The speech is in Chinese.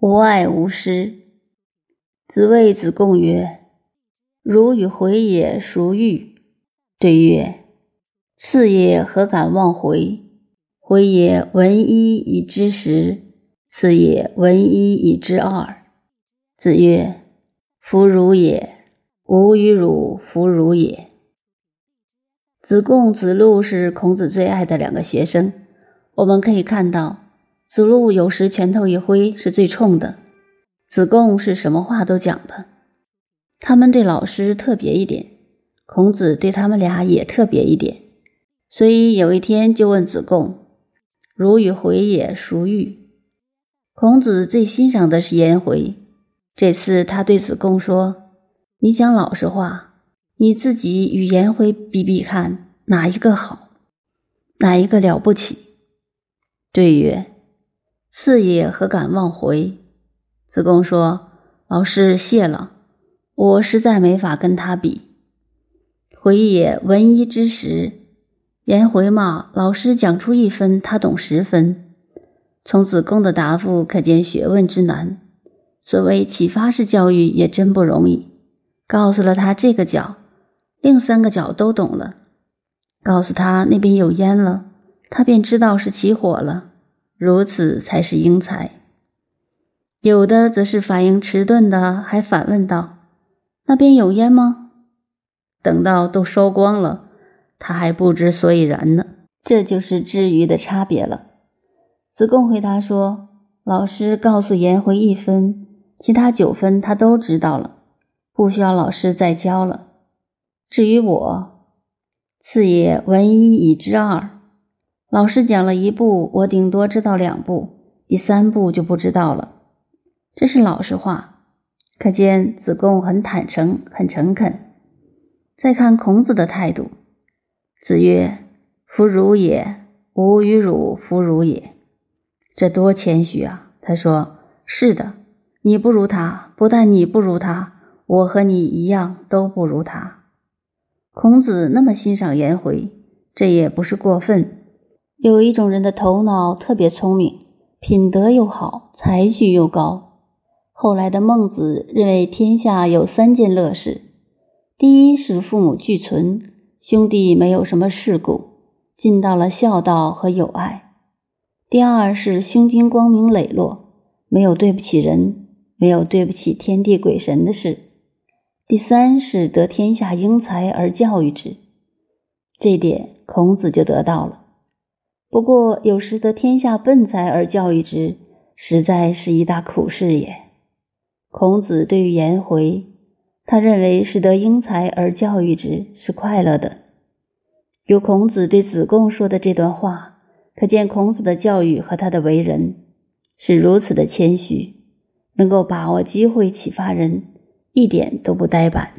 无爱无失。子谓子贡曰：“如与回也，孰欲？”对曰：“次也，何敢忘回？回也，闻一以知十；次也，闻一以知二。”子曰：“夫如也，吾与汝弗如也。”子贡、子路是孔子最爱的两个学生。我们可以看到，子路有时拳头一挥是最冲的，子贡是什么话都讲的。他们对老师特别一点，孔子对他们俩也特别一点。所以有一天就问子贡：“如与回也，孰欲？”孔子最欣赏的是颜回。这次他对子贡说：“你讲老实话，你自己与颜回比比看，哪一个好，哪一个了不起？”对曰：“次也，何敢忘回？”子贡说：“老师谢了，我实在没法跟他比。回也，闻一知十。颜回嘛，老师讲出一分，他懂十分。从子贡的答复可见学问之难。所谓启发式教育也真不容易。告诉了他这个角，另三个角都懂了。告诉他那边有烟了。”他便知道是起火了，如此才是英才。有的则是反应迟钝的，还反问道：“那边有烟吗？”等到都烧光了，他还不知所以然呢。这就是知鱼的差别了。子贡回答说：“老师告诉颜回一分，其他九分他都知道了，不需要老师再教了。至于我，次也闻一以知二。”老师讲了一步，我顶多知道两步，第三步就不知道了。这是老实话，可见子贡很坦诚，很诚恳。再看孔子的态度，子曰：“夫如也，吾与汝弗如也。”这多谦虚啊！他说：“是的，你不如他，不但你不如他，我和你一样都不如他。”孔子那么欣赏颜回，这也不是过分。有一种人的头脑特别聪明，品德又好，才具又高。后来的孟子认为天下有三件乐事：第一是父母俱存，兄弟没有什么事故，尽到了孝道和友爱；第二是兄弟光明磊落，没有对不起人，没有对不起天地鬼神的事；第三是得天下英才而教育之。这点孔子就得到了。不过，有时得天下笨才而教育之，实在是一大苦事也。孔子对于颜回，他认为是得英才而教育之是快乐的。有孔子对子贡说的这段话，可见孔子的教育和他的为人是如此的谦虚，能够把握机会启发人，一点都不呆板。